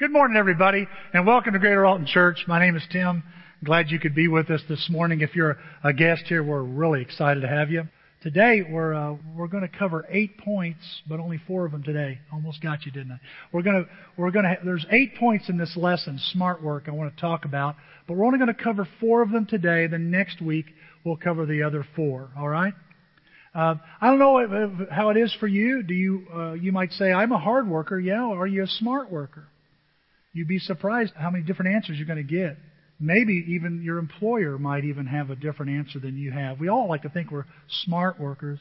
Good morning, everybody, and welcome to Greater Alton Church. My name is Tim. Glad you could be with us this morning. If you're a guest here, we're really excited to have you. Today, we're uh, we're going to cover eight points, but only four of them today. Almost got you, didn't I? We're going to we're going to there's eight points in this lesson, smart work. I want to talk about, but we're only going to cover four of them today. Then next week we'll cover the other four. All right? Uh, I don't know how it is for you. Do you uh, you might say I'm a hard worker? Yeah. Are you a smart worker? You'd be surprised how many different answers you're going to get. Maybe even your employer might even have a different answer than you have. We all like to think we're smart workers,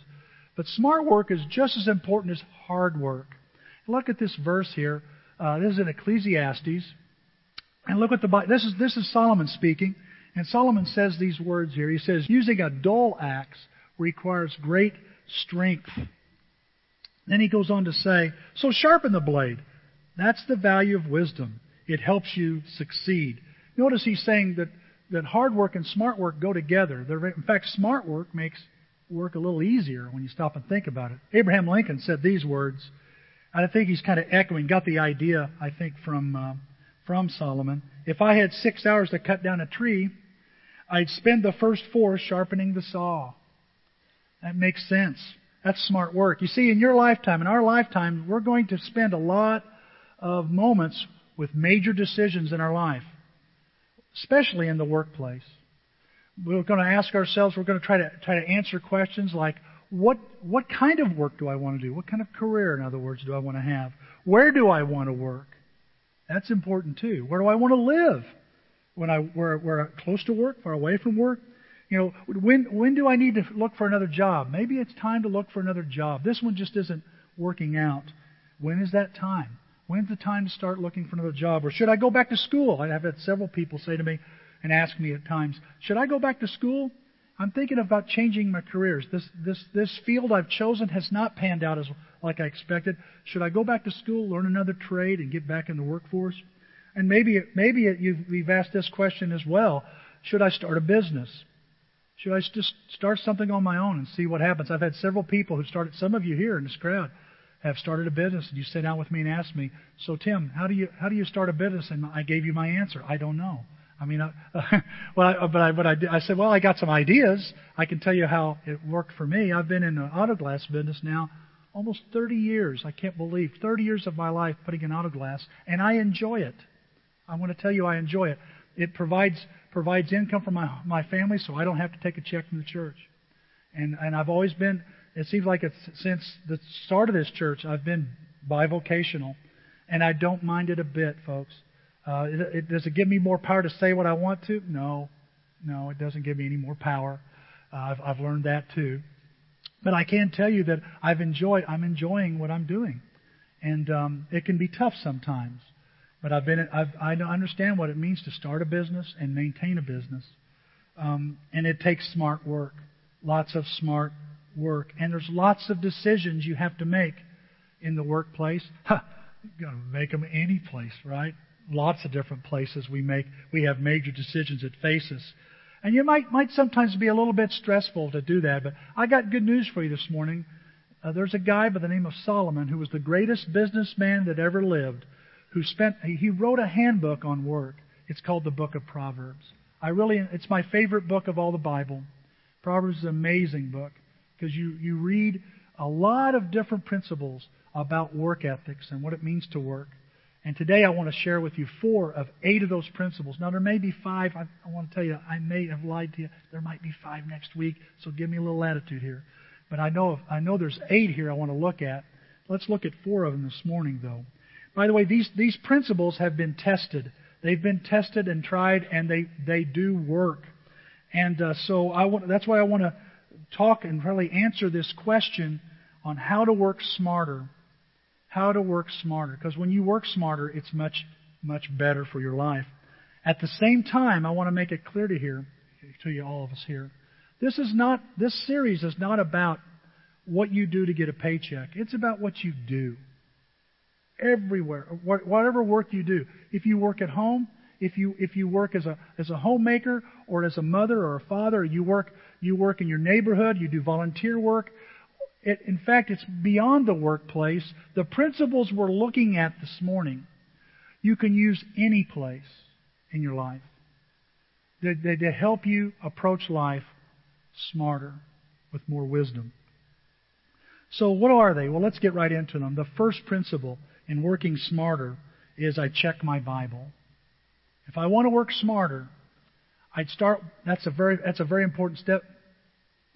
but smart work is just as important as hard work. Look at this verse here. Uh, this is in Ecclesiastes, and look at the this is this is Solomon speaking, and Solomon says these words here. He says, "Using a dull axe requires great strength." Then he goes on to say, "So sharpen the blade." That's the value of wisdom. It helps you succeed. Notice he's saying that, that hard work and smart work go together. in fact, smart work makes work a little easier when you stop and think about it. Abraham Lincoln said these words. and I think he's kind of echoing, got the idea, I think, from, uh, from Solomon. If I had six hours to cut down a tree, I'd spend the first four sharpening the saw. That makes sense. That's smart work. You see, in your lifetime, in our lifetime, we're going to spend a lot of moments with major decisions in our life, especially in the workplace. We're going to ask ourselves, we're going to try to try to answer questions like, what what kind of work do I want to do? What kind of career, in other words, do I want to have? Where do I want to work? That's important too. Where do I want to live? When I where where close to work, far away from work? You know, when when do I need to look for another job? Maybe it's time to look for another job. This one just isn't working out. When is that time? When's the time to start looking for another job? Or should I go back to school? I've had several people say to me and ask me at times, should I go back to school? I'm thinking about changing my careers. This this this field I've chosen has not panned out as like I expected. Should I go back to school, learn another trade, and get back in the workforce? And maybe maybe you've, you've asked this question as well. Should I start a business? Should I just start something on my own and see what happens? I've had several people who started. Some of you here in this crowd have started a business, and you sit down with me and ask me, "So Tim, how do you how do you start a business?" And I gave you my answer. I don't know. I mean, I, uh, well, I, but I but I, I said, well, I got some ideas. I can tell you how it worked for me. I've been in the auto glass business now almost 30 years. I can't believe 30 years of my life putting in auto glass, and I enjoy it. I want to tell you, I enjoy it. It provides provides income for my my family, so I don't have to take a check from the church. And and I've always been it seems like it's since the start of this church, I've been bivocational, and I don't mind it a bit, folks. Uh, it, it, does it give me more power to say what I want to? No, no, it doesn't give me any more power. Uh, I've, I've learned that too. But I can tell you that I've enjoyed. I'm enjoying what I'm doing, and um, it can be tough sometimes. But I've been. I've, I understand what it means to start a business and maintain a business, um, and it takes smart work. Lots of smart work. And there's lots of decisions you have to make in the workplace. Huh, you got to make them any place, right? Lots of different places we make. We have major decisions that face us. And you might might sometimes be a little bit stressful to do that, but I got good news for you this morning. Uh, there's a guy by the name of Solomon who was the greatest businessman that ever lived, who spent he wrote a handbook on work. It's called the Book of Proverbs. I really it's my favorite book of all the Bible. Proverbs is an amazing book because you, you read a lot of different principles about work ethics and what it means to work. And today I want to share with you four of eight of those principles. Now, there may be five. I, I want to tell you, I may have lied to you. There might be five next week, so give me a little latitude here. But I know, I know there's eight here I want to look at. Let's look at four of them this morning, though. By the way, these, these principles have been tested. They've been tested and tried, and they, they do work. And uh, so I want, that's why I want to talk and really answer this question on how to work smarter. How to work smarter. Because when you work smarter, it's much, much better for your life. At the same time, I want to make it clear to here, to you all of us here, this is not, this series is not about what you do to get a paycheck. It's about what you do. Everywhere. Whatever work you do. If you work at home, if you if you work as a as a homemaker or as a mother or a father, you work you work in your neighborhood, you do volunteer work. It, in fact, it's beyond the workplace. The principles we're looking at this morning, you can use any place in your life. They, they, they help you approach life smarter, with more wisdom. So, what are they? Well, let's get right into them. The first principle in working smarter is I check my Bible. If I want to work smarter, I'd start. That's a very that's a very important step.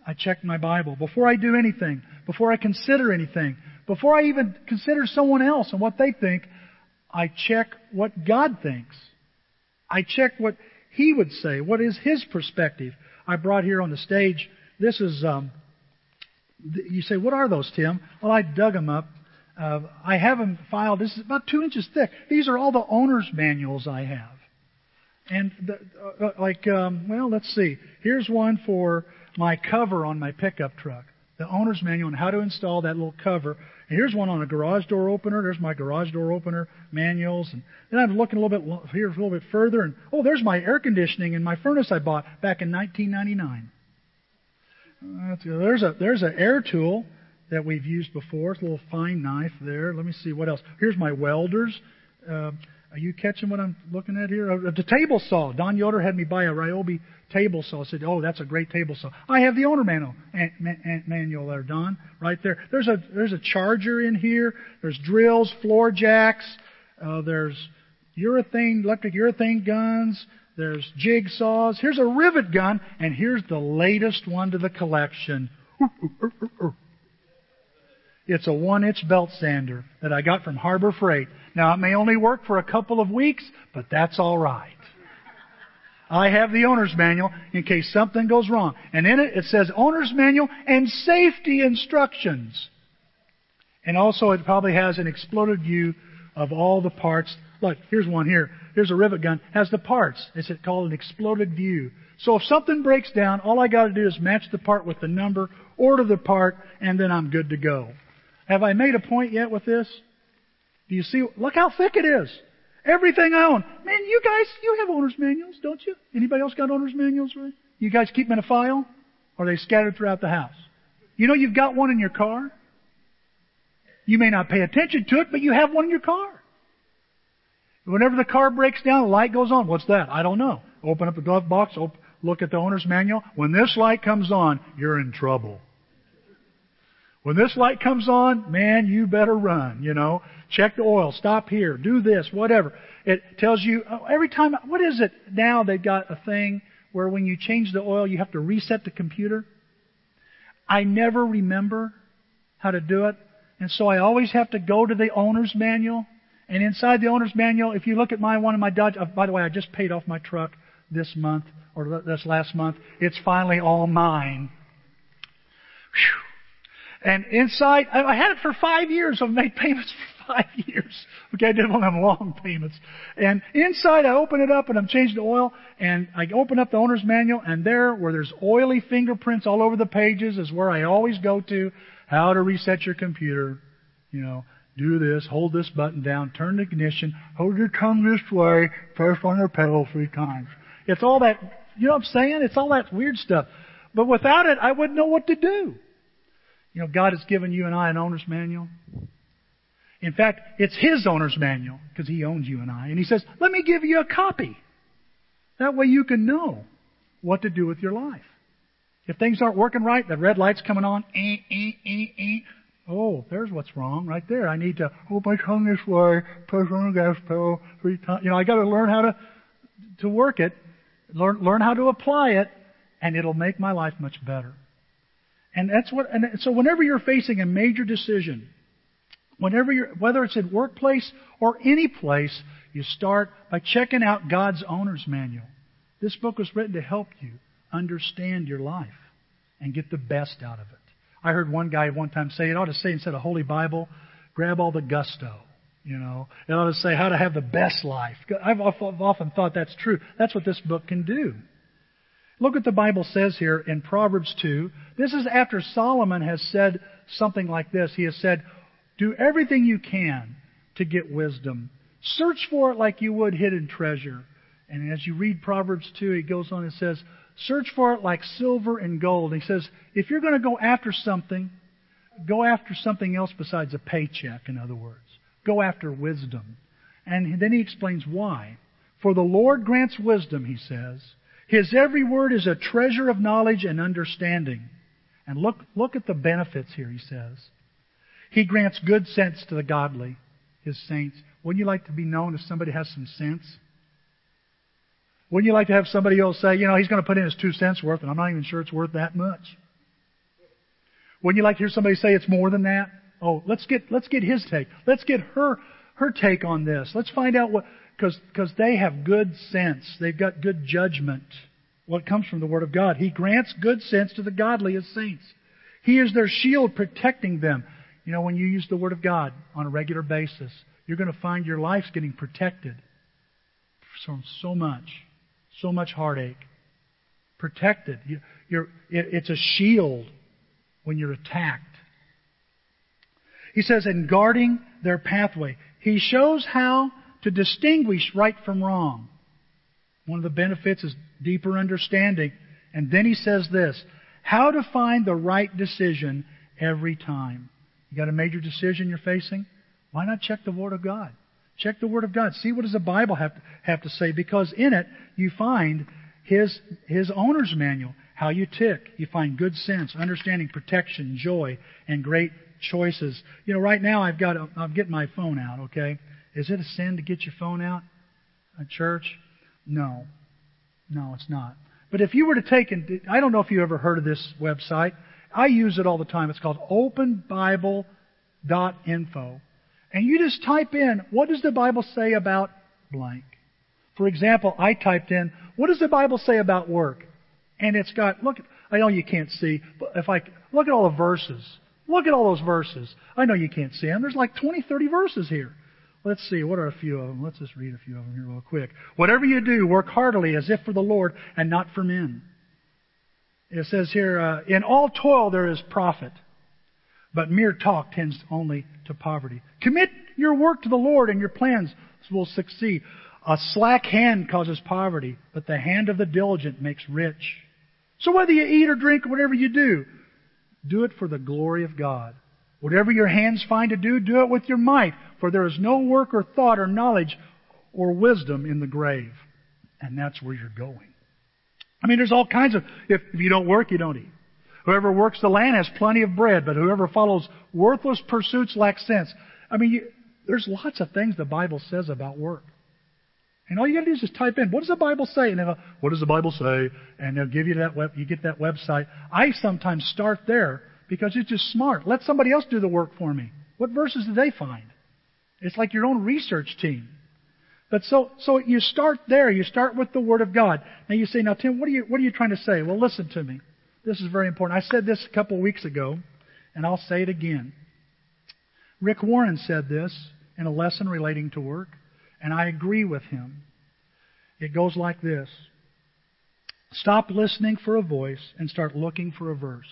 I check my Bible before I do anything, before I consider anything, before I even consider someone else and what they think. I check what God thinks. I check what He would say. What is His perspective? I brought here on the stage. This is. Um, you say, what are those, Tim? Well, I dug them up. Uh, I have them filed. This is about two inches thick. These are all the owner's manuals I have. And the, uh, uh, like, um, well, let's see. Here's one for my cover on my pickup truck. The owner's manual on how to install that little cover. And here's one on a garage door opener. There's my garage door opener manuals. And then I'm looking a little bit here, a little bit further, and oh, there's my air conditioning and my furnace I bought back in 1999. There's a there's an air tool that we've used before. It's a little fine knife there. Let me see what else. Here's my welders. Uh, are you catching what I'm looking at here? Uh, the table saw. Don Yoder had me buy a Ryobi table saw. I said, "Oh, that's a great table saw." I have the owner manual manual there, Don, right there. There's a there's a charger in here. There's drills, floor jacks. Uh, there's urethane electric urethane guns. There's jigsaws. Here's a rivet gun, and here's the latest one to the collection. It's a one inch belt sander that I got from Harbor Freight. Now it may only work for a couple of weeks, but that's alright. I have the owner's manual in case something goes wrong. And in it, it says owner's manual and safety instructions. And also it probably has an exploded view of all the parts. Look, here's one here. Here's a rivet gun. Has the parts. It's called an exploded view. So if something breaks down, all I got to do is match the part with the number, order the part, and then I'm good to go. Have I made a point yet with this? Do you see? Look how thick it is. Everything I own. Man, you guys, you have owner's manuals, don't you? Anybody else got owner's manuals? You guys keep them in a file? Or are they scattered throughout the house? You know you've got one in your car? You may not pay attention to it, but you have one in your car. Whenever the car breaks down, the light goes on. What's that? I don't know. Open up the glove box, open, look at the owner's manual. When this light comes on, you're in trouble. When this light comes on, man, you better run, you know. Check the oil, stop here, do this, whatever. It tells you oh, every time, what is it now they've got a thing where when you change the oil, you have to reset the computer? I never remember how to do it. And so I always have to go to the owner's manual. And inside the owner's manual, if you look at my one of my Dodge, uh, by the way, I just paid off my truck this month or this last month. It's finally all mine. Whew. And inside, I had it for five years. I've made payments for five years. Okay, I did one of them long payments. And inside, I open it up and I'm changing the oil. And I open up the owner's manual, and there, where there's oily fingerprints all over the pages, is where I always go to how to reset your computer. You know, do this, hold this button down, turn the ignition, hold your tongue this way, press on the pedal three times. It's all that, you know what I'm saying? It's all that weird stuff. But without it, I wouldn't know what to do. You know, God has given you and I an owner's manual. In fact, it's His owner's manual because He owns you and I. And He says, let me give you a copy. That way you can know what to do with your life. If things aren't working right, the red light's coming on, eh, eh, eh, eh. Oh, there's what's wrong right there. I need to hold my tongue this way, press on the gas pedal three times. You know, I got to learn how to to work it, learn learn how to apply it, and it'll make my life much better. And that's what. And so, whenever you're facing a major decision, whenever you're whether it's at workplace or any place, you start by checking out God's owner's manual. This book was written to help you understand your life and get the best out of it. I heard one guy one time say it ought to say instead of Holy Bible, grab all the gusto. You know, it ought to say how to have the best life. I've often thought that's true. That's what this book can do. Look what the Bible says here in Proverbs 2. This is after Solomon has said something like this. He has said, Do everything you can to get wisdom. Search for it like you would hidden treasure. And as you read Proverbs 2, he goes on and says, Search for it like silver and gold. He says, if you're going to go after something, go after something else besides a paycheck, in other words. Go after wisdom. And then he explains why. For the Lord grants wisdom, he says. His every word is a treasure of knowledge and understanding. And look, look at the benefits here, he says. He grants good sense to the godly, his saints. Wouldn't you like to be known as somebody has some sense? Wouldn't you like to have somebody else say, you know, he's going to put in his two cents worth, and I'm not even sure it's worth that much? Wouldn't you like to hear somebody say it's more than that? Oh, let's get let's get his take. Let's get her her take on this. Let's find out what because they have good sense. They've got good judgment. What comes from the Word of God. He grants good sense to the godly as saints. He is their shield protecting them. You know, when you use the Word of God on a regular basis, you're going to find your life's getting protected from so much, so much heartache. Protected. You, it's a shield when you're attacked. He says, in guarding their pathway, he shows how to distinguish right from wrong. One of the benefits is deeper understanding. And then he says this how to find the right decision every time. You got a major decision you're facing? Why not check the Word of God? Check the Word of God. See what does the Bible have to, have to say? Because in it you find his his owner's manual, how you tick. You find good sense, understanding, protection, joy, and great choices. You know, right now I've got a, I'm getting my phone out. Okay, is it a sin to get your phone out at church? No. No, it's not. But if you were to take and I don't know if you ever heard of this website. I use it all the time. It's called openbible.info. And you just type in, what does the Bible say about blank? For example, I typed in, what does the Bible say about work? And it's got, look, I know you can't see, but if I, look at all the verses. Look at all those verses. I know you can't see them. There's like 20, 30 verses here. Let's see, what are a few of them? Let's just read a few of them here real quick. Whatever you do, work heartily as if for the Lord and not for men. It says here, uh, in all toil there is profit, but mere talk tends only to poverty. Commit your work to the Lord and your plans will succeed. A slack hand causes poverty, but the hand of the diligent makes rich. So whether you eat or drink whatever you do, do it for the glory of God. Whatever your hands find to do, do it with your might, for there is no work or thought or knowledge or wisdom in the grave. And that's where you're going. I mean, there's all kinds of, if, if you don't work, you don't eat. Whoever works the land has plenty of bread, but whoever follows worthless pursuits lacks sense. I mean, you, there's lots of things the Bible says about work. And all you got to do is just type in, what does the Bible say? And they'll, what does the Bible say? And they'll give you that web, you get that website. I sometimes start there because it's just smart. Let somebody else do the work for me. What verses do they find? It's like your own research team. But so, so you start there. You start with the Word of God. Now you say, now Tim, what are you, what are you trying to say? Well, listen to me. This is very important. I said this a couple of weeks ago, and I'll say it again. Rick Warren said this in a lesson relating to work, and I agree with him. It goes like this. Stop listening for a voice and start looking for a verse.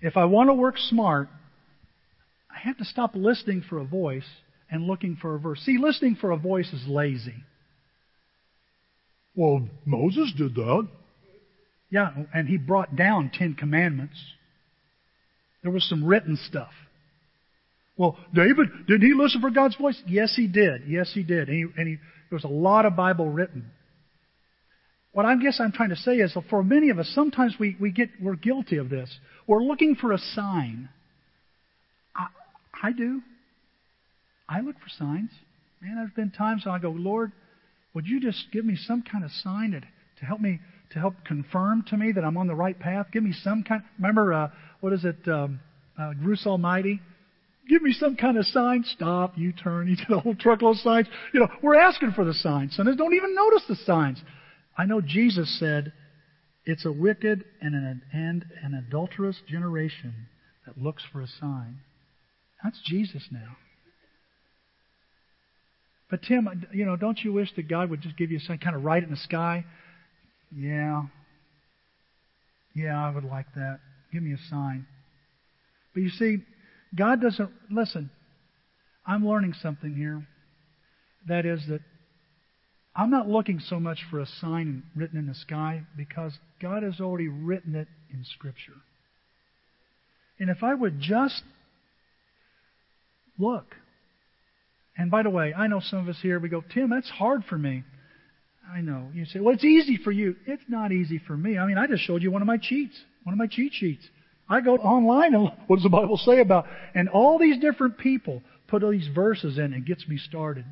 If I want to work smart, I have to stop listening for a voice and looking for a verse. See, listening for a voice is lazy. Well, Moses did that. Yeah, and he brought down Ten Commandments. There was some written stuff. Well, David, did he listen for God's voice? Yes, he did. Yes, he did. And, he, and he, there was a lot of Bible written. What I guess I'm trying to say is, for many of us, sometimes we, we get we're guilty of this. We're looking for a sign. I, I do. I look for signs. Man, there's been times I go, Lord, would you just give me some kind of sign to, to help me to help confirm to me that I'm on the right path? Give me some kind. Remember, uh, what is it? Um, uh, Bruce Almighty. Give me some kind of sign. Stop. You turn. You did a whole truckload of signs. You know, we're asking for the signs. Sinners don't even notice the signs. I know Jesus said, It's a wicked and an, and an adulterous generation that looks for a sign. That's Jesus now. But Tim, you know, don't you wish that God would just give you some kind of write in the sky? Yeah. Yeah, I would like that. Give me a sign. But you see, God doesn't listen. I'm learning something here. That is that I'm not looking so much for a sign written in the sky because God has already written it in Scripture. And if I would just look, And by the way, I know some of us here, we go, Tim, that's hard for me. I know. You say, well, it's easy for you. It's not easy for me. I mean, I just showed you one of my cheats, one of my cheat sheets. I go online and what does the Bible say about? And all these different people put all these verses in and it gets me started.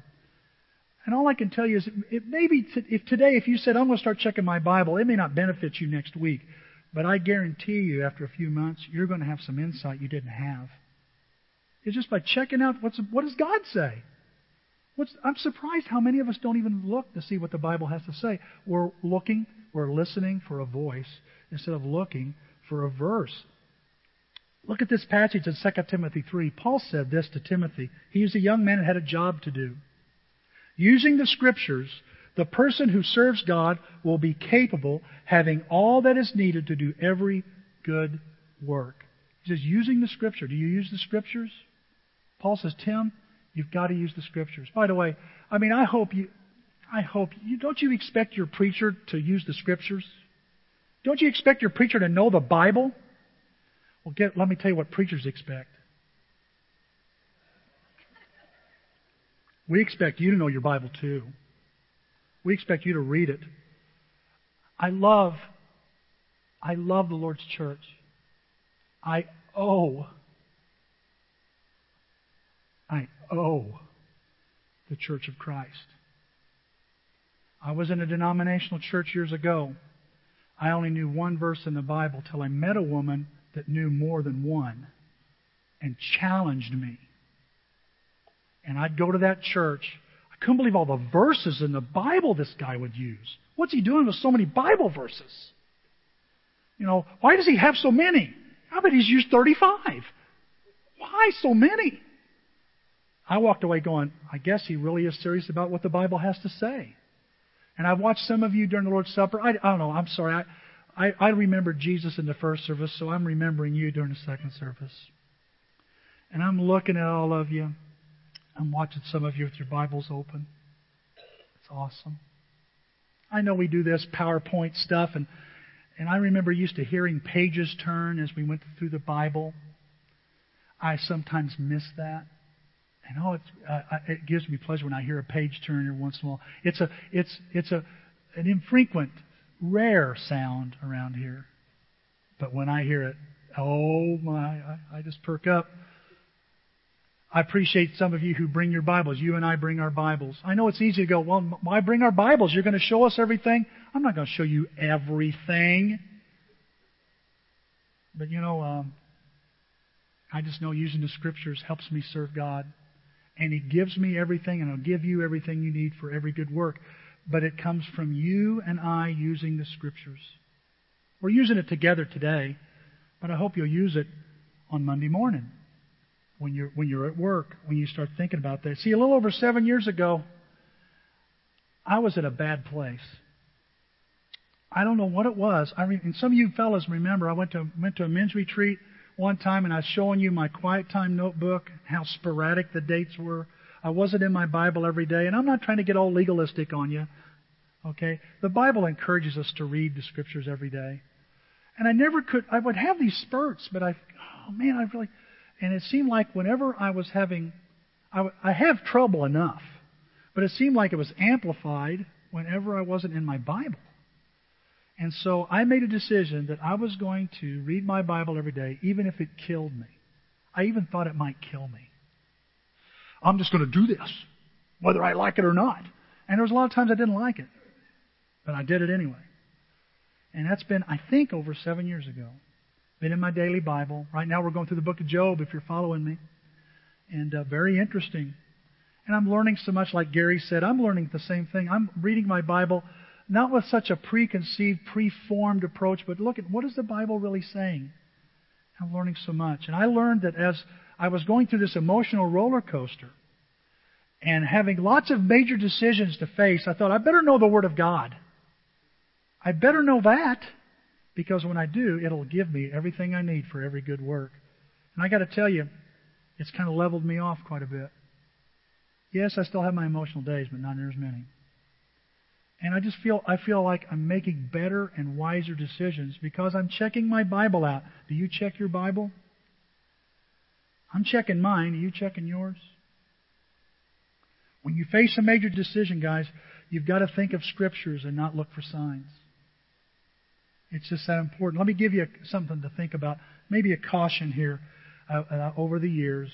And all I can tell you is, it maybe t- if today, if you said, I'm going to start checking my Bible, it may not benefit you next week. But I guarantee you, after a few months, you're going to have some insight you didn't have. It's just by checking out what's, what does God say? What's, I'm surprised how many of us don't even look to see what the Bible has to say. We're looking, we're listening for a voice instead of looking for a verse. Look at this passage in 2 Timothy 3. Paul said this to Timothy. He was a young man and had a job to do. Using the scriptures, the person who serves God will be capable, having all that is needed to do every good work. He says, using the scripture. Do you use the scriptures? Paul says, Tim, you've got to use the scriptures. By the way, I mean, I hope you, I hope you, don't you expect your preacher to use the scriptures? Don't you expect your preacher to know the Bible? Well, get, let me tell you what preachers expect. We expect you to know your Bible too. We expect you to read it. I love, I love the Lord's church. I owe, I owe the Church of Christ. I was in a denominational church years ago. I only knew one verse in the Bible till I met a woman that knew more than one and challenged me. And I'd go to that church. I couldn't believe all the verses in the Bible this guy would use. What's he doing with so many Bible verses? You know, why does he have so many? I bet he's used 35. Why so many? I walked away going, I guess he really is serious about what the Bible has to say. And I've watched some of you during the Lord's Supper. I, I don't know. I'm sorry. I, I, I remembered Jesus in the first service, so I'm remembering you during the second service. And I'm looking at all of you. I'm watching some of you with your Bibles open. It's awesome. I know we do this PowerPoint stuff, and, and I remember used to hearing pages turn as we went through the Bible. I sometimes miss that. And oh, uh, it gives me pleasure when I hear a page turn every once in a while. It's a, it's, it's a, an infrequent rare sound around here. But when I hear it, oh my, I, I just perk up. I appreciate some of you who bring your Bibles. You and I bring our Bibles. I know it's easy to go, well, why bring our Bibles? You're going to show us everything? I'm not going to show you everything. But you know, um, I just know using the Scriptures helps me serve God. And He gives me everything, and He'll give you everything you need for every good work but it comes from you and I using the Scriptures. We're using it together today, but I hope you'll use it on Monday morning when you're, when you're at work, when you start thinking about that. See, a little over seven years ago, I was at a bad place. I don't know what it was. I re- and some of you fellas remember I went to went to a men's retreat one time and I was showing you my quiet time notebook, how sporadic the dates were. I wasn't in my Bible every day, and I'm not trying to get all legalistic on you. Okay? The Bible encourages us to read the scriptures every day. And I never could, I would have these spurts, but I, oh man, I really, and it seemed like whenever I was having, I, I have trouble enough, but it seemed like it was amplified whenever I wasn't in my Bible. And so I made a decision that I was going to read my Bible every day, even if it killed me. I even thought it might kill me. I'm just going to do this, whether I like it or not. And there was a lot of times I didn't like it, but I did it anyway. And that's been, I think, over seven years ago. Been in my daily Bible. Right now we're going through the book of Job, if you're following me. And uh, very interesting. And I'm learning so much, like Gary said, I'm learning the same thing. I'm reading my Bible not with such a preconceived, preformed approach, but look at what is the Bible really saying? I'm learning so much. And I learned that as I was going through this emotional roller coaster and having lots of major decisions to face, I thought, I better know the Word of God. I better know that because when I do, it'll give me everything I need for every good work. And I got to tell you, it's kind of leveled me off quite a bit. Yes, I still have my emotional days, but not near as many. And I just feel I feel like I'm making better and wiser decisions because I'm checking my Bible out. Do you check your Bible? I'm checking mine. Are you checking yours? When you face a major decision, guys, you've got to think of scriptures and not look for signs. It's just that important. Let me give you something to think about. Maybe a caution here uh, uh, over the years.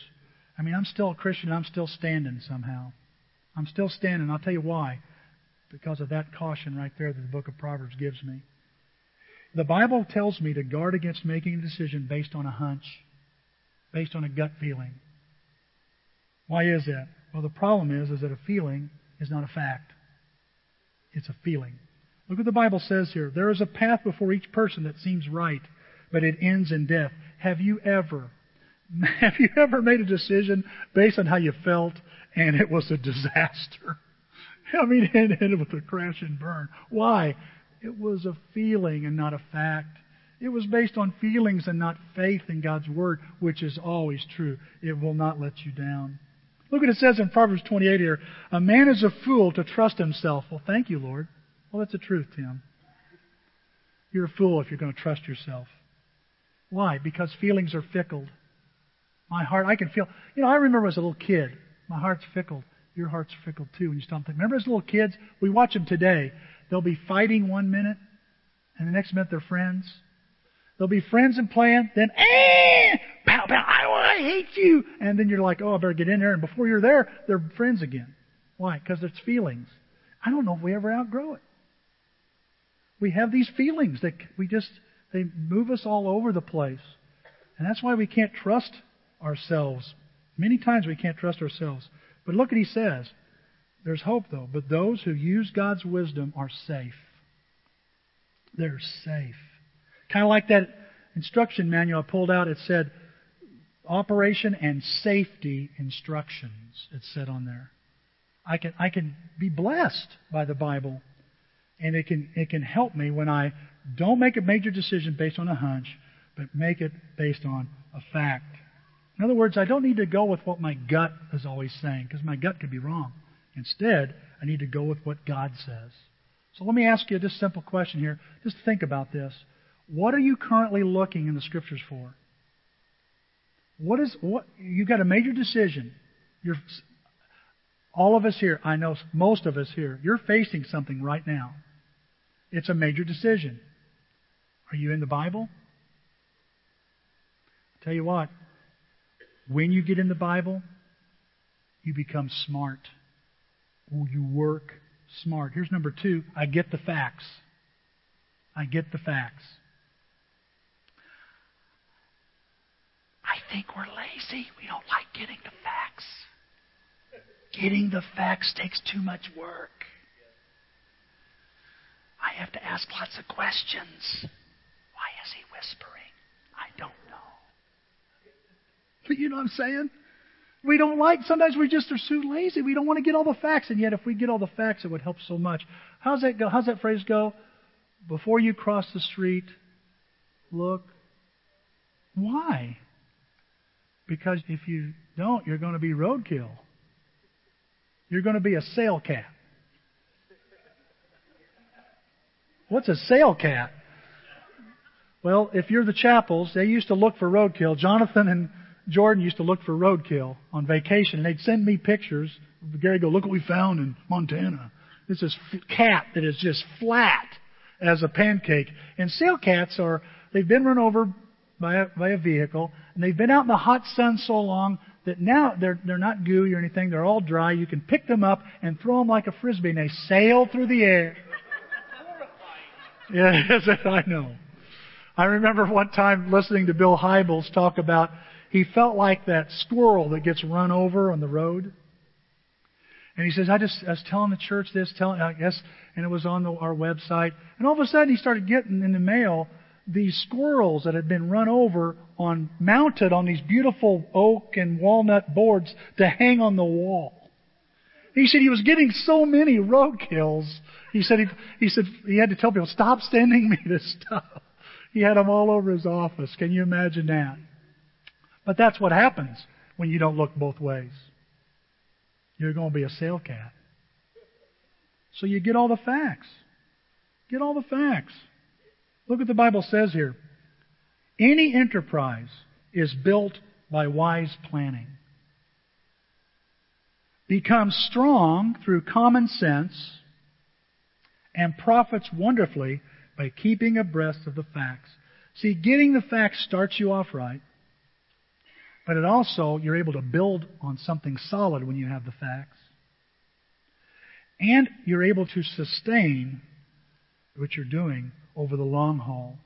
I mean, I'm still a Christian. I'm still standing somehow. I'm still standing. I'll tell you why. Because of that caution right there that the book of Proverbs gives me. The Bible tells me to guard against making a decision based on a hunch, based on a gut feeling. Why is that? Well, the problem is, is that a feeling is not a fact. It's a feeling. Look what the Bible says here. There is a path before each person that seems right, but it ends in death. Have you ever, have you ever made a decision based on how you felt and it was a disaster? I mean, it ended with a crash and burn. Why? It was a feeling and not a fact. It was based on feelings and not faith in God's Word, which is always true. It will not let you down. Look what it says in Proverbs 28 here. A man is a fool to trust himself. Well, thank you, Lord. Well, that's the truth, Tim. You're a fool if you're going to trust yourself. Why? Because feelings are fickle. My heart, I can feel. You know, I remember as a little kid, my heart's fickle. Your heart's fickle too when you stop thinking. Remember as little kids? We watch them today. They'll be fighting one minute, and the next minute they're friends. They'll be friends and playing, then, eh, pow, pow, I, I hate you. And then you're like, oh, I better get in there. And before you're there, they're friends again. Why? Because it's feelings. I don't know if we ever outgrow it. We have these feelings that we just, they move us all over the place. And that's why we can't trust ourselves. Many times we can't trust ourselves. But look what he says. There's hope, though. But those who use God's wisdom are safe. They're safe. Kind of like that instruction manual I pulled out. It said operation and safety instructions. It said on there. I can I can be blessed by the Bible, and it can it can help me when I don't make a major decision based on a hunch, but make it based on a fact. In other words, I don't need to go with what my gut is always saying, because my gut could be wrong. Instead, I need to go with what God says. So let me ask you this simple question here. Just think about this. What are you currently looking in the scriptures for? What is what you've got a major decision. You're all of us here, I know most of us here, you're facing something right now. It's a major decision. Are you in the Bible? I'll tell you what, when you get in the Bible, you become smart. You work smart. Here's number two I get the facts. I get the facts. I think we're lazy. We don't like getting the facts. Getting the facts takes too much work. I have to ask lots of questions. Why is he whispering? I don't know. You know what I'm saying? We don't like, sometimes we just are so lazy. We don't want to get all the facts. And yet, if we get all the facts, it would help so much. How's that go? How's that phrase go? Before you cross the street, look. Why? Because if you don't, you're going to be roadkill. You're going to be a sail cat. What's a sail cat? Well, if you're the Chappells, they used to look for roadkill. Jonathan and Jordan used to look for roadkill on vacation, and they'd send me pictures. Gary go, look what we found in Montana. This is cat that is just flat as a pancake. And sail cats are, they've been run over by a, by a vehicle, and they've been out in the hot sun so long that now they're, they're not gooey or anything. They're all dry. You can pick them up and throw them like a frisbee, and they sail through the air. yes, I know. I remember one time listening to Bill Hybels talk about he felt like that squirrel that gets run over on the road. And he says, I just I was telling the church this, telling I guess, and it was on the, our website. And all of a sudden, he started getting in the mail these squirrels that had been run over on mounted on these beautiful oak and walnut boards to hang on the wall. He said he was getting so many roadkills. He said he, he said he had to tell people, stop sending me this stuff. He had them all over his office. Can you imagine that? But that's what happens when you don't look both ways. You're going to be a sail cat. So you get all the facts. Get all the facts. Look what the Bible says here. Any enterprise is built by wise planning. Becomes strong through common sense, and profits wonderfully by keeping abreast of the facts. See, getting the facts starts you off right, but it also, you're able to build on something solid when you have the facts. And you're able to sustain what you're doing over the long haul.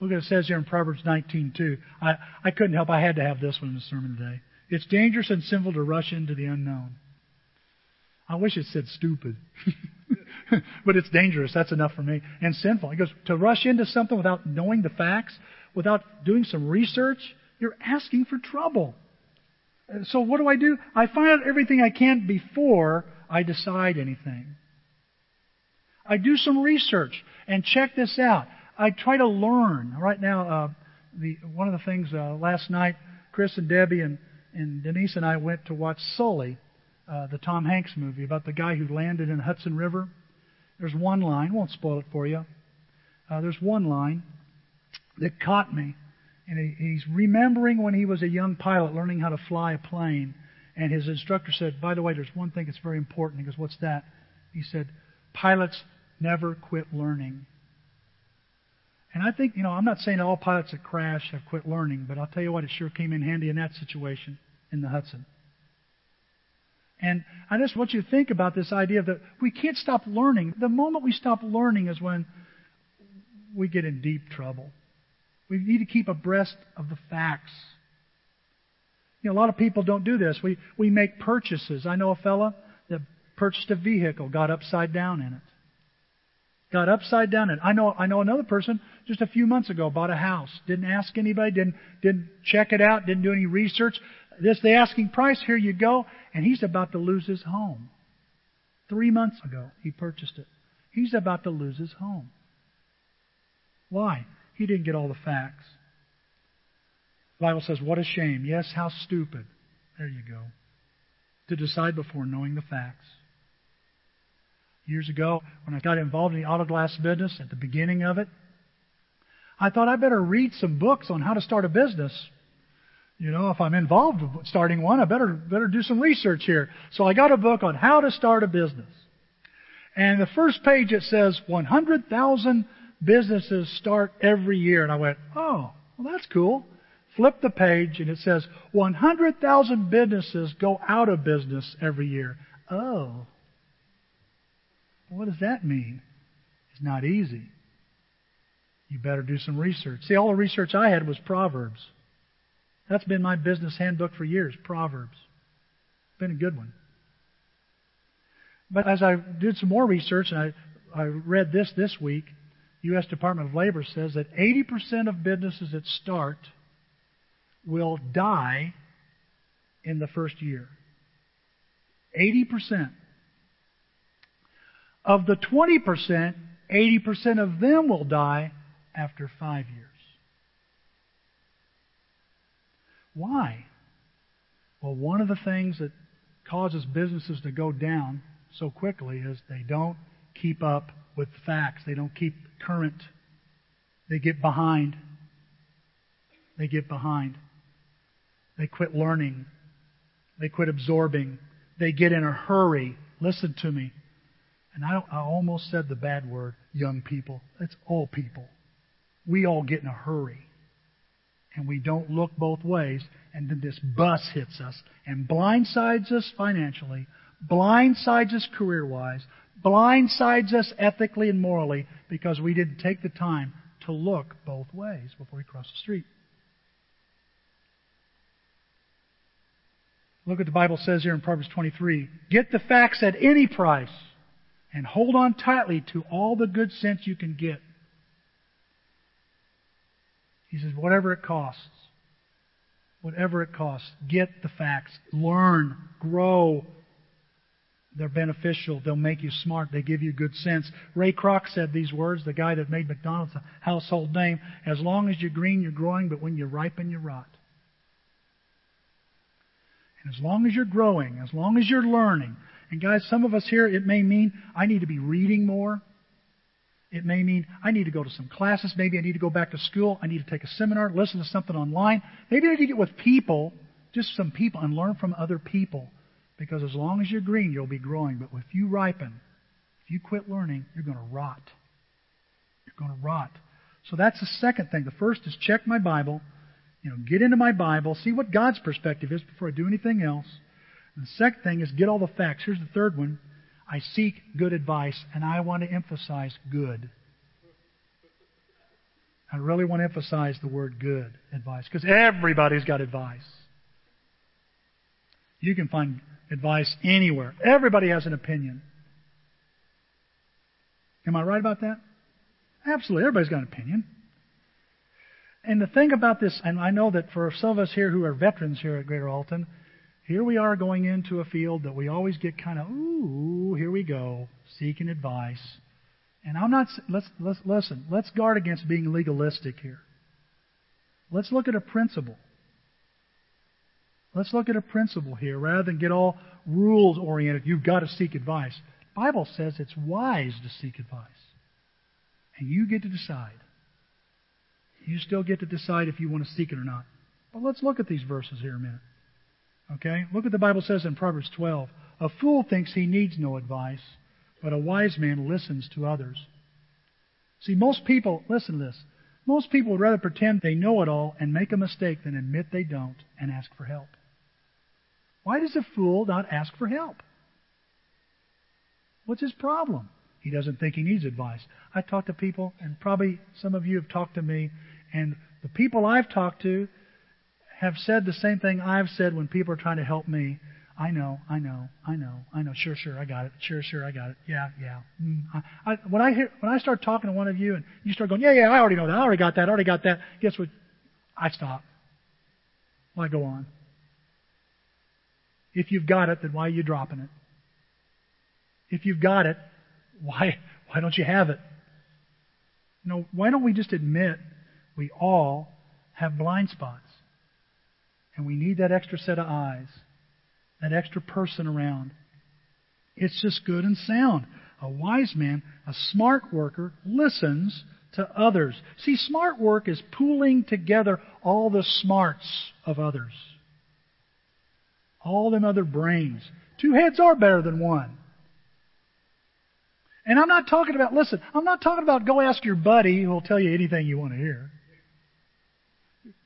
Look at it says here in Proverbs 19:2. I, I couldn't help. I had to have this one in the sermon today. It's dangerous and sinful to rush into the unknown. I wish it said stupid. but it's dangerous. That's enough for me. And sinful. He goes, to rush into something without knowing the facts, without doing some research, you're asking for trouble. So what do I do? I find out everything I can before I decide anything. I do some research and check this out. I try to learn. Right now, uh, the, one of the things uh, last night, Chris and Debbie and, and Denise and I went to watch Sully, uh, the Tom Hanks movie about the guy who landed in Hudson River. There's one line, won't spoil it for you. Uh, there's one line that caught me. And he, he's remembering when he was a young pilot learning how to fly a plane. And his instructor said, By the way, there's one thing that's very important. He goes, What's that? He said, Pilots never quit learning. And I think, you know, I'm not saying all pilots that crash have quit learning, but I'll tell you what, it sure came in handy in that situation in the Hudson. And I just want you to think about this idea that we can't stop learning. The moment we stop learning is when we get in deep trouble. We need to keep abreast of the facts. You know, a lot of people don't do this. We, we make purchases. I know a fella that purchased a vehicle, got upside down in it. Got upside down And. I know, I know another person just a few months ago bought a house. Didn't ask anybody, didn't, didn't check it out, didn't do any research. This the asking price, here you go and he's about to lose his home. Three months ago, he purchased it. He's about to lose his home. Why? He didn't get all the facts. The Bible says, What a shame. Yes, how stupid. There you go. To decide before knowing the facts. Years ago, when I got involved in the auto glass business at the beginning of it, I thought I better read some books on how to start a business you know, if I'm involved with starting one, I better better do some research here. So I got a book on how to start a business. And the first page it says 100,000 businesses start every year. And I went, oh, well that's cool. Flip the page and it says 100,000 businesses go out of business every year. Oh. What does that mean? It's not easy. You better do some research. See, all the research I had was Proverbs. That's been my business handbook for years, Proverbs. Been a good one. But as I did some more research, and I, I read this this week, U.S. Department of Labor says that 80% of businesses that start will die in the first year. 80%. Of the 20%, 80% of them will die after five years. Why? Well, one of the things that causes businesses to go down so quickly is they don't keep up with facts. They don't keep current. They get behind. They get behind. They quit learning. They quit absorbing. They get in a hurry. Listen to me. And I, I almost said the bad word, young people. It's all people. We all get in a hurry and we don't look both ways, and then this bus hits us and blindsides us financially, blindsides us career wise, blindsides us ethically and morally because we didn't take the time to look both ways before we cross the street. Look what the Bible says here in Proverbs 23. Get the facts at any price and hold on tightly to all the good sense you can get. He says, whatever it costs, whatever it costs, get the facts, learn, grow. They're beneficial. They'll make you smart. They give you good sense. Ray Kroc said these words, the guy that made McDonald's a household name. As long as you're green, you're growing, but when you ripen, you rot. And as long as you're growing, as long as you're learning, and guys, some of us here, it may mean I need to be reading more. It may mean I need to go to some classes. Maybe I need to go back to school. I need to take a seminar, listen to something online. Maybe I need to get with people, just some people, and learn from other people. Because as long as you're green, you'll be growing. But if you ripen, if you quit learning, you're going to rot. You're going to rot. So that's the second thing. The first is check my Bible. You know, get into my Bible, see what God's perspective is before I do anything else. And the second thing is get all the facts. Here's the third one. I seek good advice, and I want to emphasize good. I really want to emphasize the word good advice because everybody's got advice. You can find advice anywhere. Everybody has an opinion. Am I right about that? Absolutely. Everybody's got an opinion. And the thing about this, and I know that for some of us here who are veterans here at Greater Alton, here we are going into a field that we always get kind of, ooh, here we go, seeking advice. And I'm not, let's, let's listen, let's guard against being legalistic here. Let's look at a principle. Let's look at a principle here rather than get all rules oriented. You've got to seek advice. The Bible says it's wise to seek advice. And you get to decide. You still get to decide if you want to seek it or not. But let's look at these verses here a minute. Okay? Look what the Bible says in Proverbs 12. A fool thinks he needs no advice, but a wise man listens to others. See, most people, listen to this. Most people would rather pretend they know it all and make a mistake than admit they don't and ask for help. Why does a fool not ask for help? What's his problem? He doesn't think he needs advice. I talk to people, and probably some of you have talked to me, and the people I've talked to have said the same thing I've said when people are trying to help me. I know, I know, I know, I know. Sure, sure, I got it. Sure, sure, I got it. Yeah, yeah. Mm, I, I, when I hear, when I start talking to one of you and you start going, yeah, yeah, I already know that. I already got that. I already got that. Guess what? I stop. Why go on? If you've got it, then why are you dropping it? If you've got it, why why don't you have it? You know, why don't we just admit we all have blind spots? And we need that extra set of eyes that extra person around. It's just good and sound. A wise man, a smart worker, listens to others. See, smart work is pooling together all the smarts of others. All them other brains. Two heads are better than one. And I'm not talking about, listen, I'm not talking about go ask your buddy who will tell you anything you want to hear.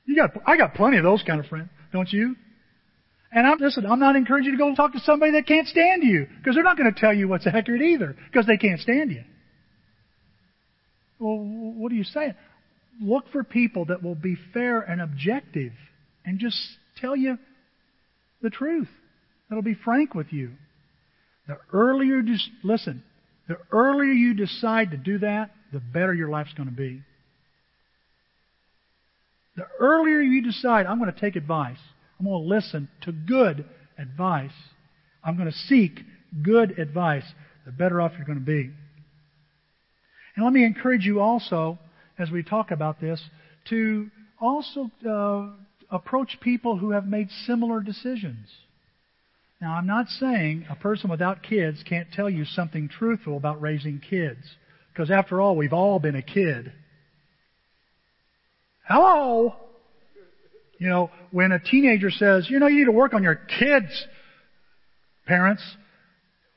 You got, I got plenty of those kind of friends, don't you? And I'm, listen, I'm not encouraging you to go talk to somebody that can't stand you, because they're not going to tell you what's accurate either, because they can't stand you. Well, what are you saying? Look for people that will be fair and objective and just tell you the truth. That'll be frank with you. The earlier you just listen, the earlier you decide to do that, the better your life's going to be. The earlier you decide, I'm going to take advice, I'm going to listen to good advice. I'm going to seek good advice. The better off you're going to be. And let me encourage you also, as we talk about this, to also uh, approach people who have made similar decisions. Now, I'm not saying a person without kids can't tell you something truthful about raising kids. Because after all, we've all been a kid. Hello? You know, when a teenager says, you know, you need to work on your kids, parents,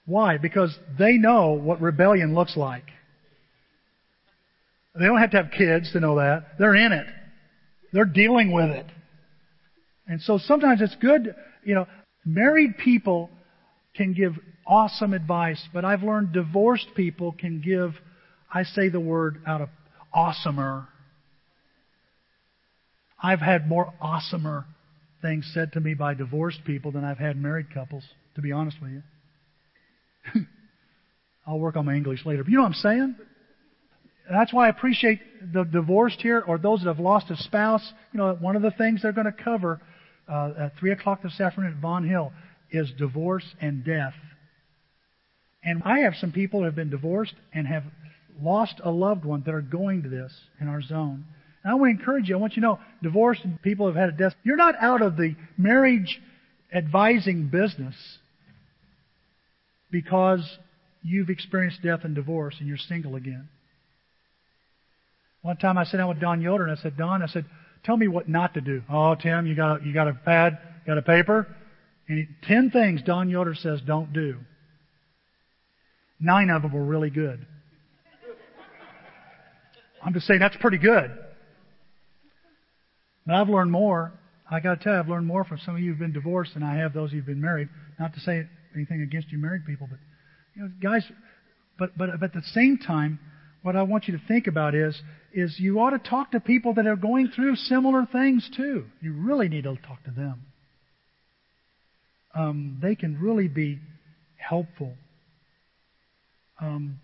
why? Because they know what rebellion looks like. They don't have to have kids to know that. They're in it. They're dealing with it. And so sometimes it's good, you know, married people can give awesome advice, but I've learned divorced people can give, I say the word out of awesomer I've had more awesomer things said to me by divorced people than I've had married couples, to be honest with you. I'll work on my English later. But you know what I'm saying? That's why I appreciate the divorced here or those that have lost a spouse. You know, one of the things they're going to cover uh, at 3 o'clock this afternoon at Vaughn Hill is divorce and death. And I have some people who have been divorced and have lost a loved one that are going to this in our zone. And I want to encourage you. I want you to know, divorced people have had a death. You're not out of the marriage advising business because you've experienced death and divorce and you're single again. One time I sat down with Don Yoder and I said, Don, I said, tell me what not to do. Oh, Tim, you got a, you got a pad, you got a paper? And ten things Don Yoder says don't do. Nine of them were really good. I'm just saying that's pretty good. But I've learned more. I got to tell you, I've learned more from some of you who've been divorced than I have those who've been married. Not to say anything against you married people, but you know, guys. But but but at the same time, what I want you to think about is is you ought to talk to people that are going through similar things too. You really need to talk to them. Um, they can really be helpful. Um,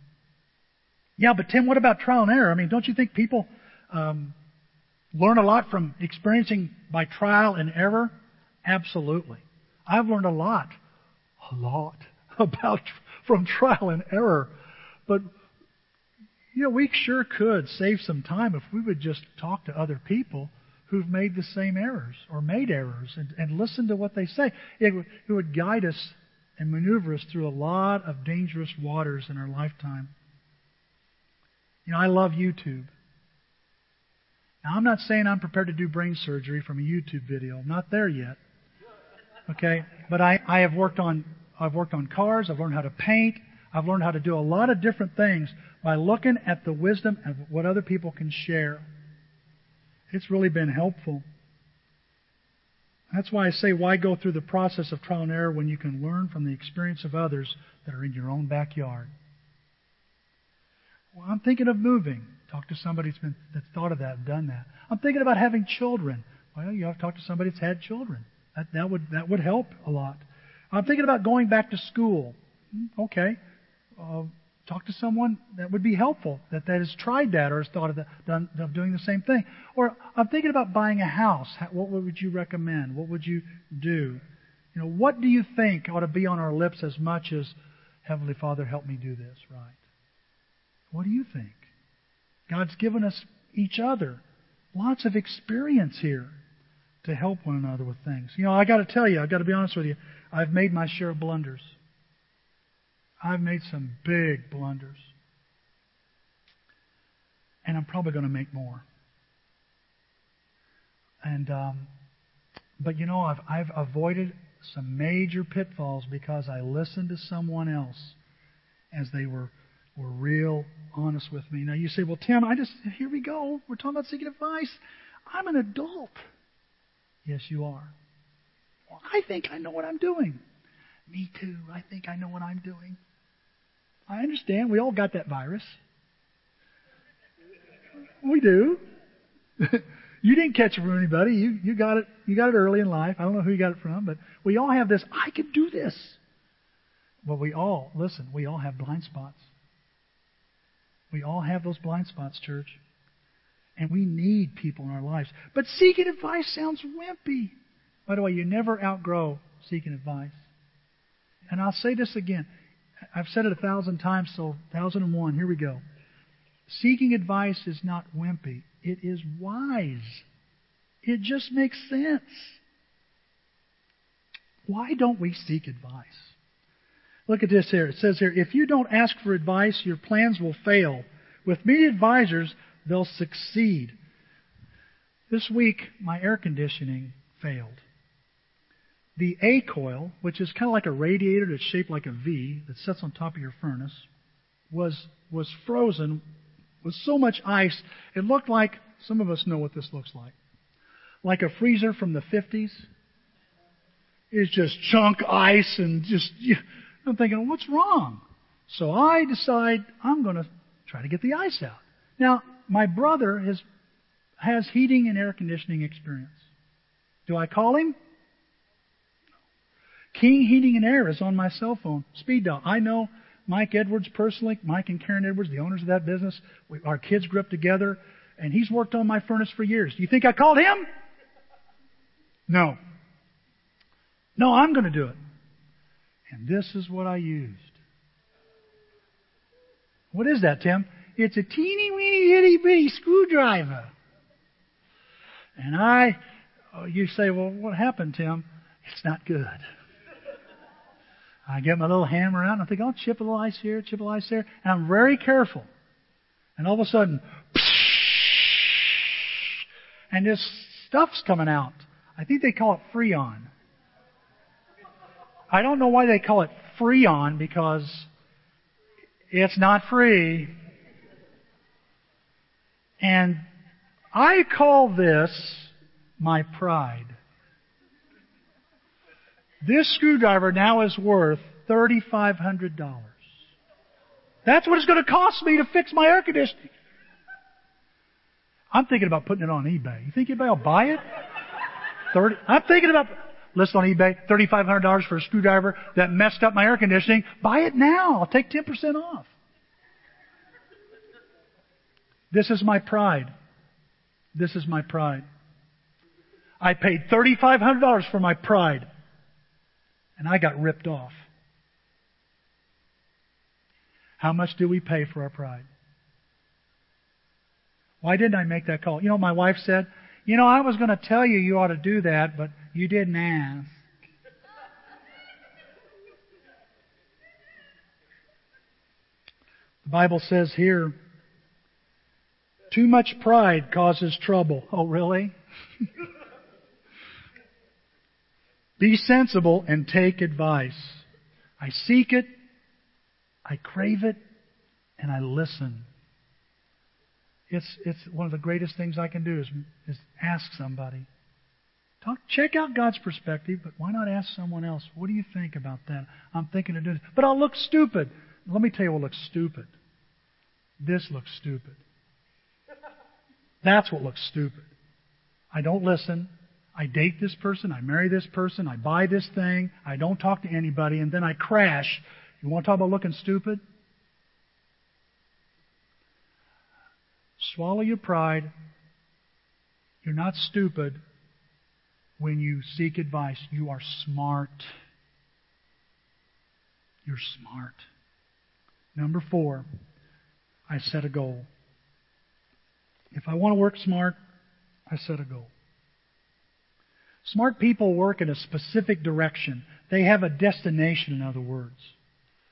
yeah, but Tim, what about trial and error? I mean, don't you think people um, learn a lot from experiencing by trial and error? Absolutely. I've learned a lot, a lot about from trial and error. But you know, we sure could save some time if we would just talk to other people who've made the same errors or made errors and, and listen to what they say. It, would, it would guide us and maneuver us through a lot of dangerous waters in our lifetime. You know, I love YouTube. Now, I'm not saying I'm prepared to do brain surgery from a YouTube video. I'm not there yet. Okay? But I, I have worked on I've worked on cars, I've learned how to paint, I've learned how to do a lot of different things by looking at the wisdom of what other people can share. It's really been helpful. That's why I say, why go through the process of trial and error when you can learn from the experience of others that are in your own backyard? Well, I'm thinking of moving. Talk to somebody that's, been, that's thought of that and done that. I'm thinking about having children. Well, you have to talk to somebody that's had children. That, that, would, that would help a lot. I'm thinking about going back to school. Hmm, okay. Uh, talk to someone that would be helpful, that, that has tried that or has thought of, the, done, of doing the same thing. Or I'm thinking about buying a house. What would you recommend? What would you do? You know, what do you think ought to be on our lips as much as, Heavenly Father, help me do this right? What do you think? God's given us each other lots of experience here to help one another with things. You know, I got to tell you, I've got to be honest with you, I've made my share of blunders. I've made some big blunders. And I'm probably going to make more. And, um, but you know, I've, I've avoided some major pitfalls because I listened to someone else as they were, were real honest with me. Now you say, well, Tim, I just, here we go. We're talking about seeking advice. I'm an adult. Yes, you are. Well, I think I know what I'm doing. Me too. I think I know what I'm doing. I understand. We all got that virus. We do. you didn't catch it from anybody. You you got it. You got it early in life. I don't know who you got it from, but we all have this. I could do this. But we all listen. We all have blind spots. We all have those blind spots, church. And we need people in our lives. But seeking advice sounds wimpy. By the way, you never outgrow seeking advice. And I'll say this again. I've said it a thousand times, so thousand and one. Here we go. Seeking advice is not wimpy. It is wise. It just makes sense. Why don't we seek advice? Look at this here. It says here, if you don't ask for advice, your plans will fail. With me advisors, they'll succeed. This week, my air conditioning failed the A coil, which is kind of like a radiator that's shaped like a V that sits on top of your furnace, was was frozen with so much ice it looked like some of us know what this looks like. Like a freezer from the 50s. It's just chunk ice and just I'm thinking, what's wrong? So I decide I'm going to try to get the ice out. Now, my brother has has heating and air conditioning experience. Do I call him? King Heating and Air is on my cell phone. Speed dial. I know Mike Edwards personally, Mike and Karen Edwards, the owners of that business. We, our kids grew up together, and he's worked on my furnace for years. Do you think I called him? No. No, I'm going to do it. And this is what I used. What is that, Tim? It's a teeny weeny itty bitty screwdriver. And I, oh, you say, well, what happened, Tim? It's not good. I get my little hammer out and I think, oh, chip a little ice here, chip a little ice there. And I'm very careful. And all of a sudden, and this stuff's coming out. I think they call it Freon. I don't know why they call it Freon because it's not free. And I call this my pride. This screwdriver now is worth $3,500. That's what it's going to cost me to fix my air conditioning. I'm thinking about putting it on eBay. You think anybody will buy it? 30, I'm thinking about list on eBay, $3,500 for a screwdriver that messed up my air conditioning. Buy it now. I'll take 10% off. This is my pride. This is my pride. I paid $3,500 for my pride, and I got ripped off. How much do we pay for our pride? Why didn't I make that call? You know, my wife said, You know, I was going to tell you you ought to do that, but you didn't ask. The Bible says here, too much pride causes trouble. Oh, really? Be sensible and take advice. I seek it, I crave it, and I listen. It's, it's one of the greatest things I can do is, is ask somebody. Talk, check out God's perspective, but why not ask someone else? What do you think about that? I'm thinking of doing this. But I'll look stupid. Let me tell you what looks stupid. This looks stupid. That's what looks stupid. I don't listen. I date this person. I marry this person. I buy this thing. I don't talk to anybody. And then I crash. You want to talk about looking stupid? Swallow your pride. You're not stupid when you seek advice. You are smart. You're smart. Number four, I set a goal. If I want to work smart, I set a goal. Smart people work in a specific direction. They have a destination, in other words.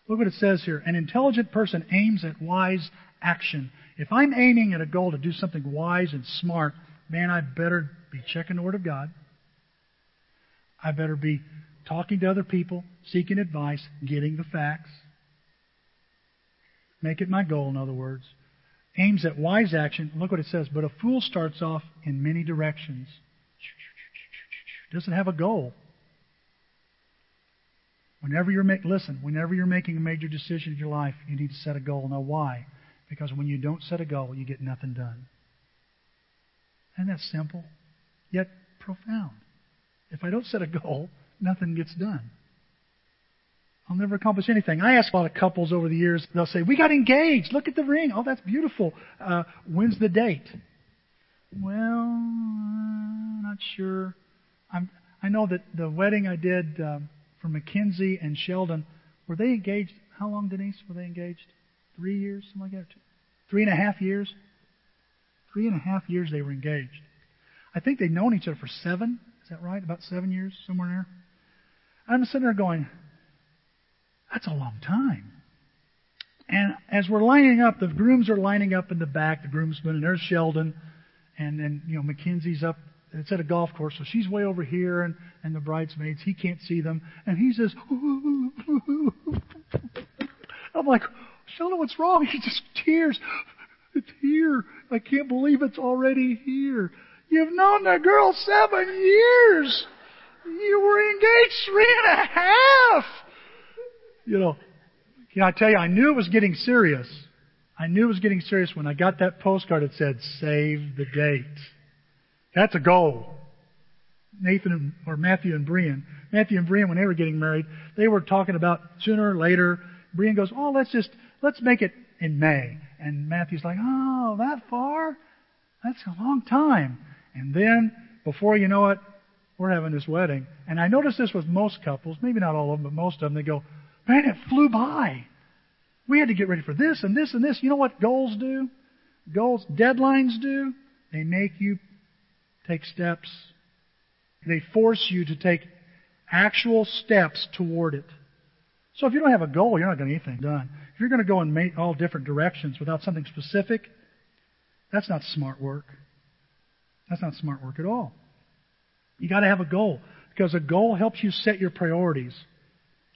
Look what it says here. An intelligent person aims at wise action. If I'm aiming at a goal to do something wise and smart, man, I better be checking the Word of God. I better be talking to other people, seeking advice, getting the facts. Make it my goal, in other words. Aims at wise action. Look what it says. But a fool starts off in many directions. Doesn't have a goal. Whenever you're make, listen, whenever you're making a major decision in your life, you need to set a goal. Now, why? Because when you don't set a goal, you get nothing done. And that's simple, yet profound. If I don't set a goal, nothing gets done. I'll never accomplish anything. I ask a lot of couples over the years, they'll say, We got engaged. Look at the ring. Oh, that's beautiful. Uh, when's the date? Well, uh, not sure. I'm, I know that the wedding I did um, for Mackenzie and Sheldon, were they engaged? How long, Denise, were they engaged? Three years? Something like that? Three and a half years? Three and a half years they were engaged. I think they'd known each other for seven. That right? About seven years, somewhere there? I'm sitting there going, that's a long time. And as we're lining up, the grooms are lining up in the back, the groomsmen, and there's Sheldon, and then you know Mackenzie's up. It's at a golf course, so she's way over here, and, and the bridesmaids, he can't see them, and he says, I'm like, Sheldon, what's wrong? He just tears. It's here. I can't believe it's already here. You've known the girl seven years. You were engaged three and a half you know, can I tell you, I knew it was getting serious. I knew it was getting serious when I got that postcard that said, save the date. That's a goal. Nathan and, or Matthew and Brian. Matthew and Brian, when they were getting married, they were talking about sooner or later. Brian goes, oh, let's just, let's make it in May. And Matthew's like, oh, that far? That's a long time. And then, before you know it, we're having this wedding. And I notice this with most couples, maybe not all of them, but most of them, they go, Man, it flew by. We had to get ready for this and this and this. You know what goals do? Goals, deadlines do? They make you take steps. They force you to take actual steps toward it. So if you don't have a goal, you're not going to get anything done. If you're going to go in all different directions without something specific, that's not smart work. That's not smart work at all. You got to have a goal because a goal helps you set your priorities.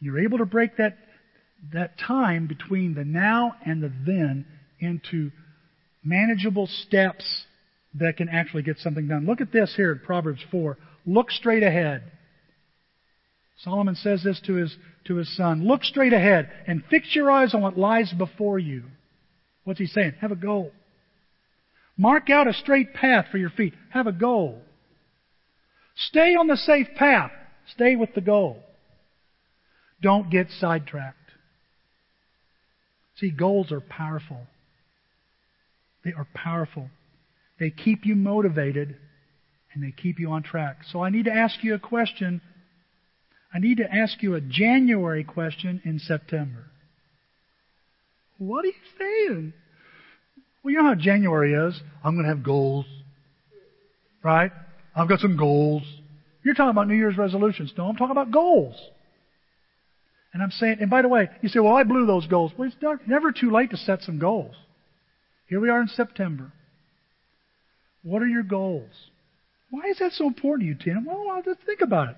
You're able to break that, that time between the now and the then into manageable steps that can actually get something done. Look at this here in Proverbs 4. Look straight ahead. Solomon says this to his, to his son. Look straight ahead and fix your eyes on what lies before you. What's he saying? Have a goal. Mark out a straight path for your feet. Have a goal. Stay on the safe path. Stay with the goal. Don't get sidetracked. See, goals are powerful. They are powerful. They keep you motivated and they keep you on track. So I need to ask you a question. I need to ask you a January question in September. What are you saying? Well, you know how January is. I'm going to have goals. Right? I've got some goals. You're talking about New Year's resolutions. No, I'm talking about goals. And I'm saying, and by the way, you say, well, I blew those goals. Well, it's never too late to set some goals. Here we are in September. What are your goals? Why is that so important to you, Tim? Well, just think about it.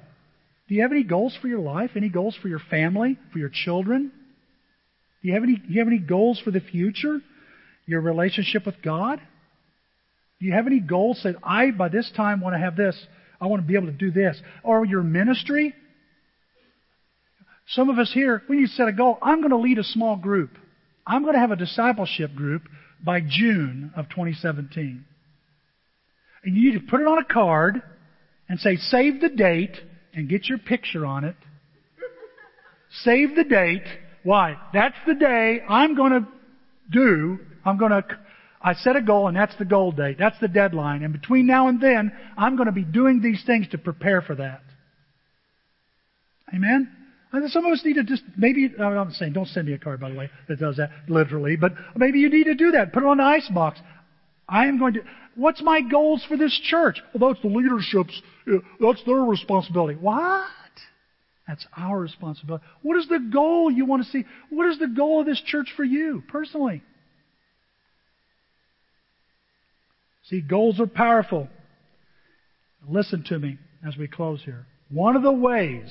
Do you have any goals for your life? Any goals for your family? For your children? Do you have any, do you have any goals for the future? Your relationship with God? Do you have any goals that I, by this time, want to have this? I want to be able to do this. Or your ministry? Some of us here, we need to set a goal. I'm going to lead a small group. I'm going to have a discipleship group by June of 2017. And you need to put it on a card and say, save the date and get your picture on it. save the date. Why? That's the day I'm going to do, I'm going to, I set a goal and that's the goal date. That's the deadline. And between now and then, I'm going to be doing these things to prepare for that. Amen? Think some of us need to just, maybe, uh, I'm saying, don't send me a card, by the way, that does that literally, but maybe you need to do that. Put it on the ice box. I am going to, what's my goals for this church? Well, that's the leadership's, uh, that's their responsibility. What? That's our responsibility. What is the goal you want to see? What is the goal of this church for you personally? See, goals are powerful. Listen to me as we close here. One of the ways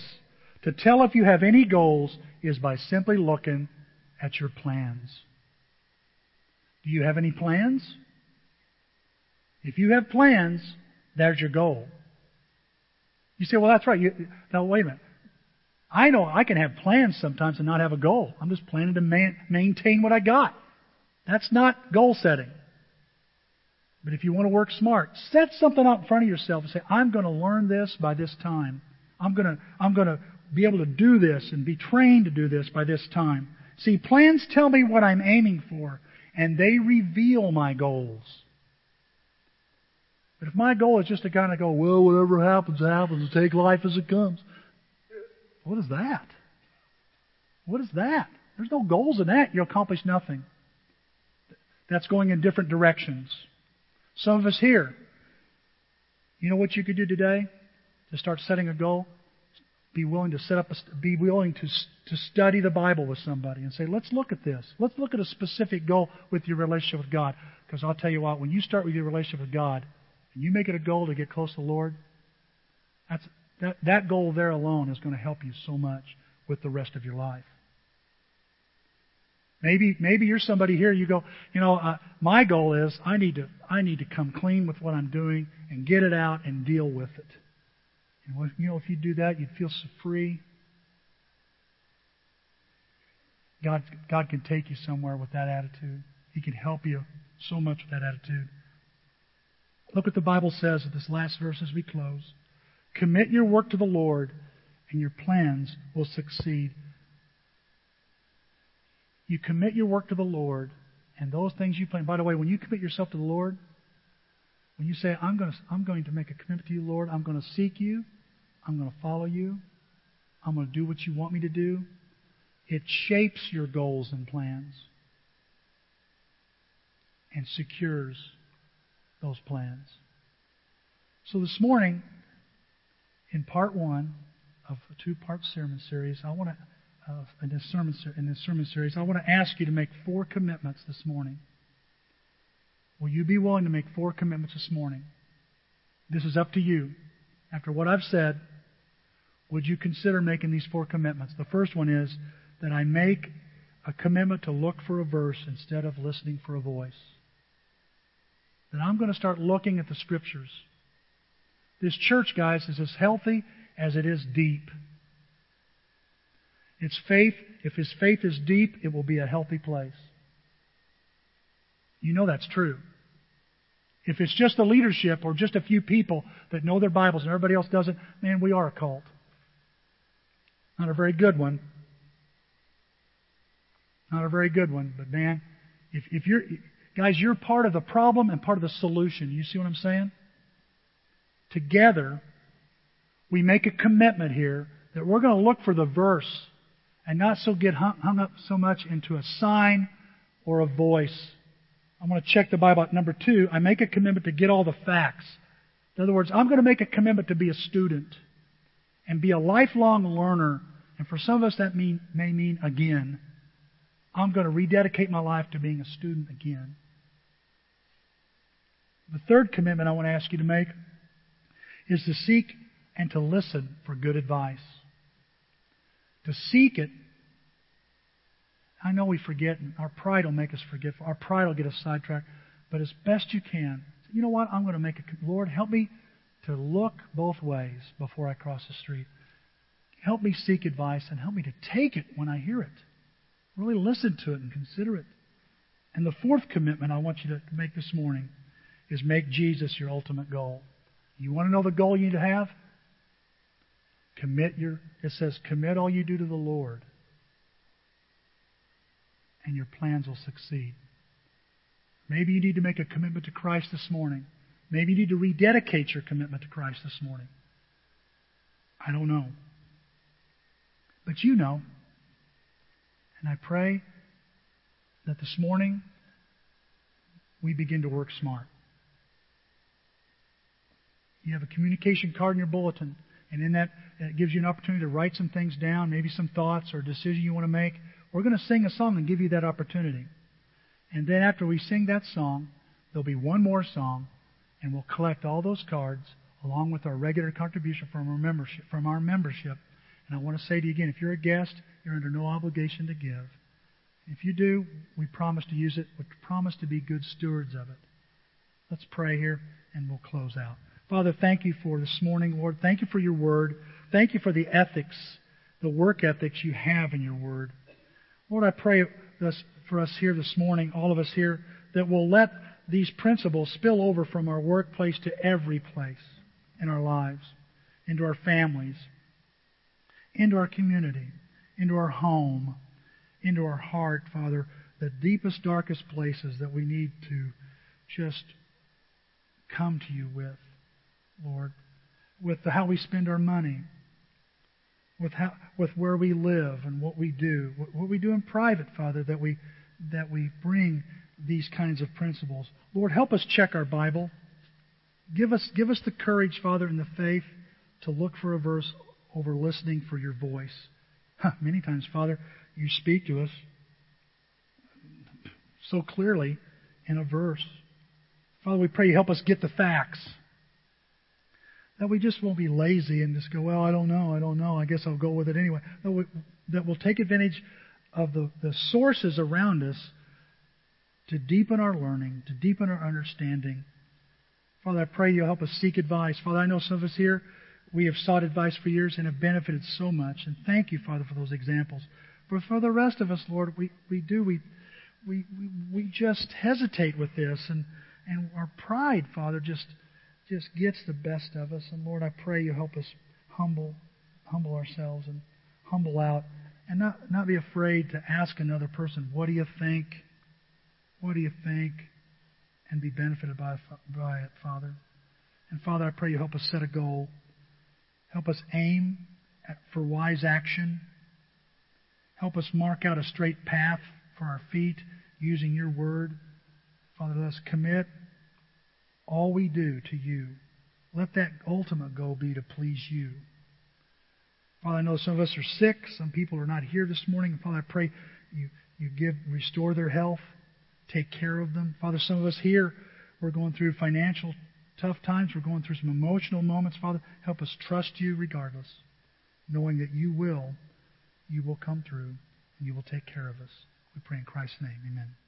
to tell if you have any goals is by simply looking at your plans. Do you have any plans? If you have plans, there's your goal. You say, well, that's right. You, now, wait a minute. I know I can have plans sometimes and not have a goal. I'm just planning to man, maintain what I got. That's not goal setting. But if you want to work smart, set something out in front of yourself and say, I'm going to learn this by this time. I'm going to, I'm going to be able to do this and be trained to do this by this time. See, plans tell me what I'm aiming for, and they reveal my goals. But if my goal is just to kind of go, well, whatever happens, happens, and take life as it comes, what is that? What is that? There's no goals in that. You'll accomplish nothing. That's going in different directions. Some of us here, you know what you could do today to start setting a goal? Be willing to set up, a, be willing to to study the Bible with somebody and say, let's look at this. Let's look at a specific goal with your relationship with God. Because I'll tell you what, when you start with your relationship with God, and you make it a goal to get close to the Lord, that's, that, that goal there alone is going to help you so much with the rest of your life. Maybe maybe you're somebody here. You go, you know, uh, my goal is I need to I need to come clean with what I'm doing and get it out and deal with it. And you know, if you do that, you'd feel so free. God God can take you somewhere with that attitude. He can help you so much with that attitude. Look what the Bible says at this last verse as we close. Commit your work to the Lord, and your plans will succeed. You commit your work to the Lord, and those things you plan. By the way, when you commit yourself to the Lord, when you say, I'm going to, I'm going to make a commitment to you, Lord, I'm going to seek you, I'm going to follow you, I'm going to do what you want me to do, it shapes your goals and plans and secures those plans. So this morning, in part one of a two-part sermon series, I want to uh, in this sermon in this sermon series, I want to ask you to make four commitments this morning. Will you be willing to make four commitments this morning? This is up to you. After what I've said, would you consider making these four commitments? The first one is that I make a commitment to look for a verse instead of listening for a voice. That I'm going to start looking at the Scriptures. This church, guys, is as healthy as it is deep. Its faith, if his faith is deep, it will be a healthy place. You know that's true. If it's just the leadership or just a few people that know their Bibles and everybody else doesn't, man, we are a cult. Not a very good one. Not a very good one, but man, if, if you're, guys, you're part of the problem and part of the solution. You see what I'm saying? Together, we make a commitment here that we're going to look for the verse and not so get hung, hung up so much into a sign or a voice. I'm going to check the Bible. Number two, I make a commitment to get all the facts. In other words, I'm going to make a commitment to be a student and be a lifelong learner. And for some of us, that mean, may mean again. I'm going to rededicate my life to being a student again. The third commitment I want to ask you to make is to seek and to listen for good advice. To seek it. I know we forget, and our pride will make us forget. Our pride will get us sidetracked. But as best you can, you know what? I'm going to make a. Lord, help me to look both ways before I cross the street. Help me seek advice and help me to take it when I hear it. Really listen to it and consider it. And the fourth commitment I want you to make this morning is make Jesus your ultimate goal. You want to know the goal you need to have? Commit your, it says, commit all you do to the Lord, and your plans will succeed. Maybe you need to make a commitment to Christ this morning. Maybe you need to rededicate your commitment to Christ this morning. I don't know. But you know. And I pray that this morning we begin to work smart. You have a communication card in your bulletin, and in that it gives you an opportunity to write some things down, maybe some thoughts or a decision you want to make. We're going to sing a song and give you that opportunity. And then after we sing that song, there'll be one more song, and we'll collect all those cards along with our regular contribution from our membership. From our membership. And I want to say to you again, if you're a guest, you're under no obligation to give. If you do, we promise to use it. We promise to be good stewards of it. Let's pray here, and we'll close out. Father, thank you for this morning, Lord. Thank you for your word. Thank you for the ethics, the work ethics you have in your word. Lord, I pray for us here this morning, all of us here, that we'll let these principles spill over from our workplace to every place in our lives, into our families, into our community, into our home, into our heart, Father, the deepest, darkest places that we need to just come to you with, Lord, with how we spend our money, with how, with where we live and what we do, what, what we do in private, Father, that we that we bring these kinds of principles. Lord, help us check our Bible. Give us give us the courage, Father, and the faith to look for a verse over listening for your voice. Huh, many times, Father, you speak to us so clearly in a verse. Father, we pray you help us get the facts. That we just won't be lazy and just go, well, I don't know, I don't know, I guess I'll go with it anyway. That, we, that we'll take advantage of the, the sources around us to deepen our learning, to deepen our understanding. Father, I pray you'll help us seek advice. Father, I know some of us here, we have sought advice for years and have benefited so much. And thank you, Father, for those examples. But for the rest of us, Lord, we, we do, we, we, we, we just hesitate with this. And, and our pride, Father, just just gets the best of us. And Lord, I pray you help us humble, humble ourselves and humble out, and not not be afraid to ask another person, "What do you think? What do you think?" and be benefited by by it, Father. And Father, I pray you help us set a goal. Help us aim at, for wise action. Help us mark out a straight path for our feet using your word. Father, let us commit all we do to you. Let that ultimate goal be to please you. Father, I know some of us are sick. Some people are not here this morning. Father, I pray you, you give, restore their health, take care of them. Father, some of us here, we're going through financial tough times. We're going through some emotional moments. Father, help us trust you regardless. knowing that you will, you will come through and you will take care of us. We pray in Christ's name. Amen.